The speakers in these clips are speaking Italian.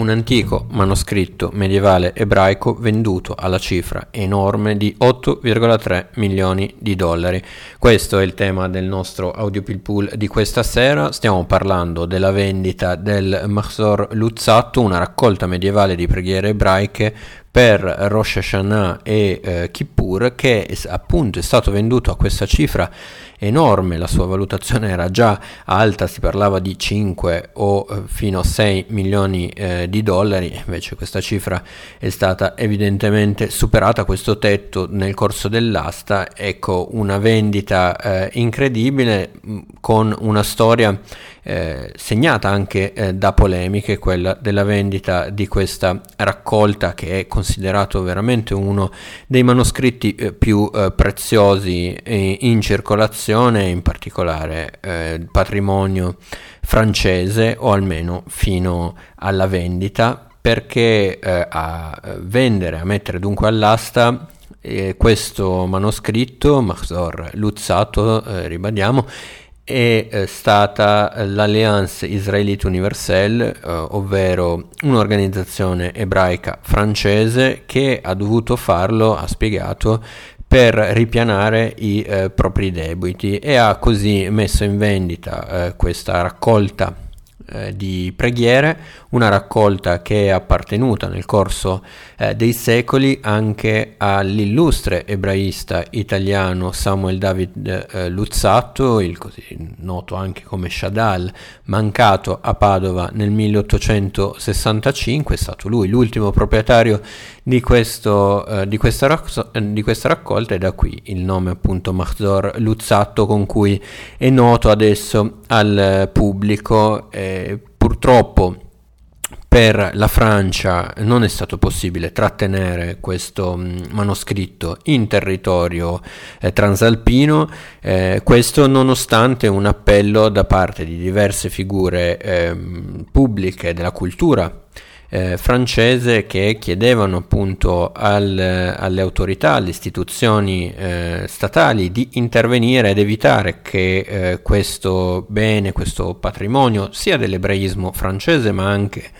un antico manoscritto medievale ebraico venduto alla cifra enorme di 8,3 milioni di dollari. Questo è il tema del nostro audio Pool di questa sera. Stiamo parlando della vendita del Mahzor Luzzatto, una raccolta medievale di preghiere ebraiche per Rosh Hashanah e eh, Kippur che appunto è stato venduto a questa cifra enorme, la sua valutazione era già alta, si parlava di 5 o eh, fino a 6 milioni eh, di dollari, invece questa cifra è stata evidentemente superata, questo tetto nel corso dell'asta, ecco una vendita eh, incredibile con una storia eh, segnata anche eh, da polemiche, quella della vendita di questa raccolta che è considerato veramente uno dei manoscritti eh, più eh, preziosi in circolazione, in particolare eh, patrimonio francese o almeno fino alla vendita perché eh, a vendere, a mettere dunque all'asta questo manoscritto, Mahzor Luzzato, ribadiamo, è eh, stata l'Alliance Israélite Universelle, eh, ovvero un'organizzazione ebraica francese che ha dovuto farlo, ha spiegato, per ripianare i eh, propri debiti e ha così messo in vendita eh, questa raccolta eh, di preghiere, una raccolta che è appartenuta nel corso eh, dei secoli anche all'illustre ebraista italiano Samuel David eh, Luzzatto, il così noto anche come Shadal, mancato a Padova nel 1865, è stato lui l'ultimo proprietario di, questo, eh, di, questa, rac- di questa raccolta e da qui il nome appunto Mahzor Luzzatto con cui è noto adesso al pubblico. Eh, purtroppo per la Francia non è stato possibile trattenere questo mm, manoscritto in territorio eh, transalpino, eh, questo nonostante un appello da parte di diverse figure eh, pubbliche della cultura eh, francese che chiedevano appunto al, alle autorità, alle istituzioni eh, statali di intervenire ed evitare che eh, questo bene, questo patrimonio sia dell'ebraismo francese ma anche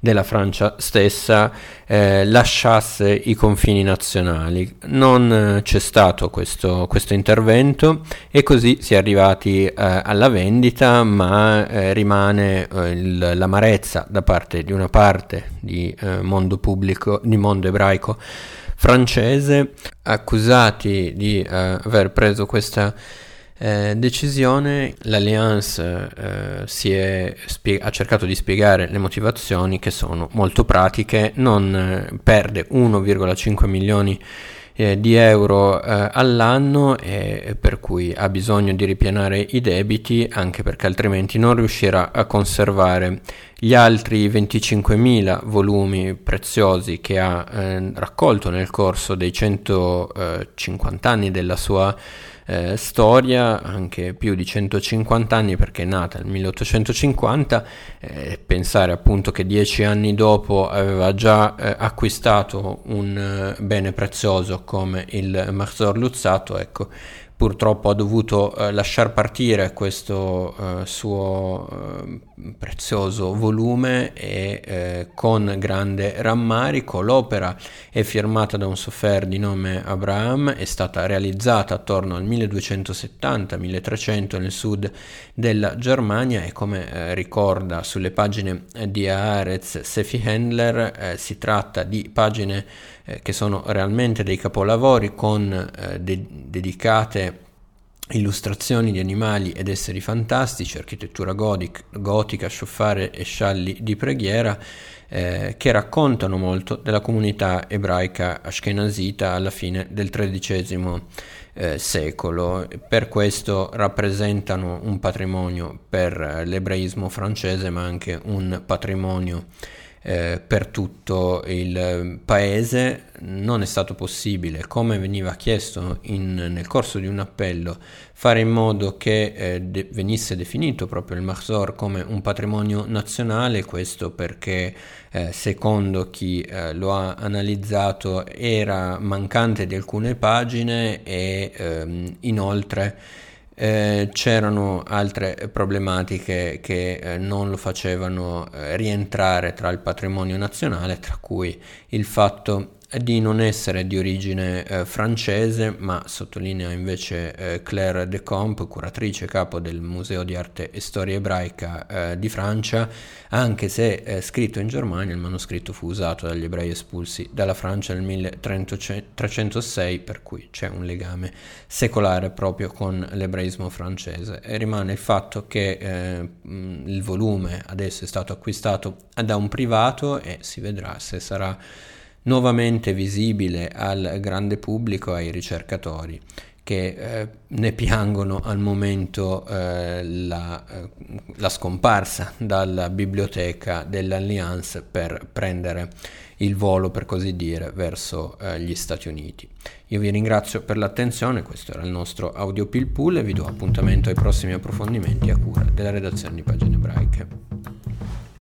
della Francia stessa eh, lasciasse i confini nazionali. Non eh, c'è stato questo, questo, intervento e così si è arrivati eh, alla vendita, ma eh, rimane eh, il, l'amarezza da parte di una parte di eh, mondo pubblico, di mondo ebraico francese, accusati di aver preso questa eh, decisione l'Alliance eh, spie- ha cercato di spiegare le motivazioni che sono molto pratiche, non eh, perde 1,5 milioni eh, di euro eh, all'anno e per cui ha bisogno di ripianare i debiti anche perché altrimenti non riuscirà a conservare gli altri 25.000 volumi preziosi che ha eh, raccolto nel corso dei 150 anni della sua eh, storia, anche più di 150 anni perché è nata nel 1850, eh, pensare appunto che dieci anni dopo aveva già eh, acquistato un eh, bene prezioso come il Marzor Luzzato, ecco, purtroppo ha dovuto eh, lasciar partire questo eh, suo eh, prezioso volume e eh, con grande rammarico. L'opera è firmata da un soffer di nome Abraham, è stata realizzata attorno al 1270-1300 nel sud della Germania e come eh, ricorda sulle pagine di Aarez Sefi Handler eh, si tratta di pagine che sono realmente dei capolavori con de- dedicate illustrazioni di animali ed esseri fantastici, architettura godic, gotica, scioffare e scialli di preghiera eh, che raccontano molto della comunità ebraica ashkenazita alla fine del XIII eh, secolo. Per questo rappresentano un patrimonio per l'ebraismo francese, ma anche un patrimonio eh, per tutto il paese. Non è stato possibile, come veniva chiesto in, nel corso di un appello, fare in modo che eh, de- venisse definito proprio il Mahzor come un patrimonio nazionale, questo perché eh, secondo chi eh, lo ha analizzato era mancante di alcune pagine e ehm, inoltre Eh, c'erano altre problematiche che eh, non lo facevano eh, rientrare tra il patrimonio nazionale, tra cui il fatto di non essere di origine eh, francese, ma sottolinea invece eh, Claire Decombe, curatrice capo del Museo di Arte e Storia Ebraica eh, di Francia, anche se scritto in Germania, il manoscritto fu usato dagli ebrei espulsi dalla Francia nel 1306, per cui c'è un legame secolare proprio con l'ebraismo francese. E rimane il fatto che eh, il volume adesso è stato acquistato da un privato e si vedrà se sarà nuovamente visibile al grande pubblico ai ricercatori che eh, ne piangono al momento eh, la, eh, la, scomparsa dalla biblioteca dell'Alliance per prendere il volo, per così dire, verso eh, gli Stati Uniti. Io vi ringrazio per l'attenzione, questo era il nostro audio Pill Pool e vi do appuntamento ai prossimi approfondimenti a cura della redazione di Pagine Ebraiche.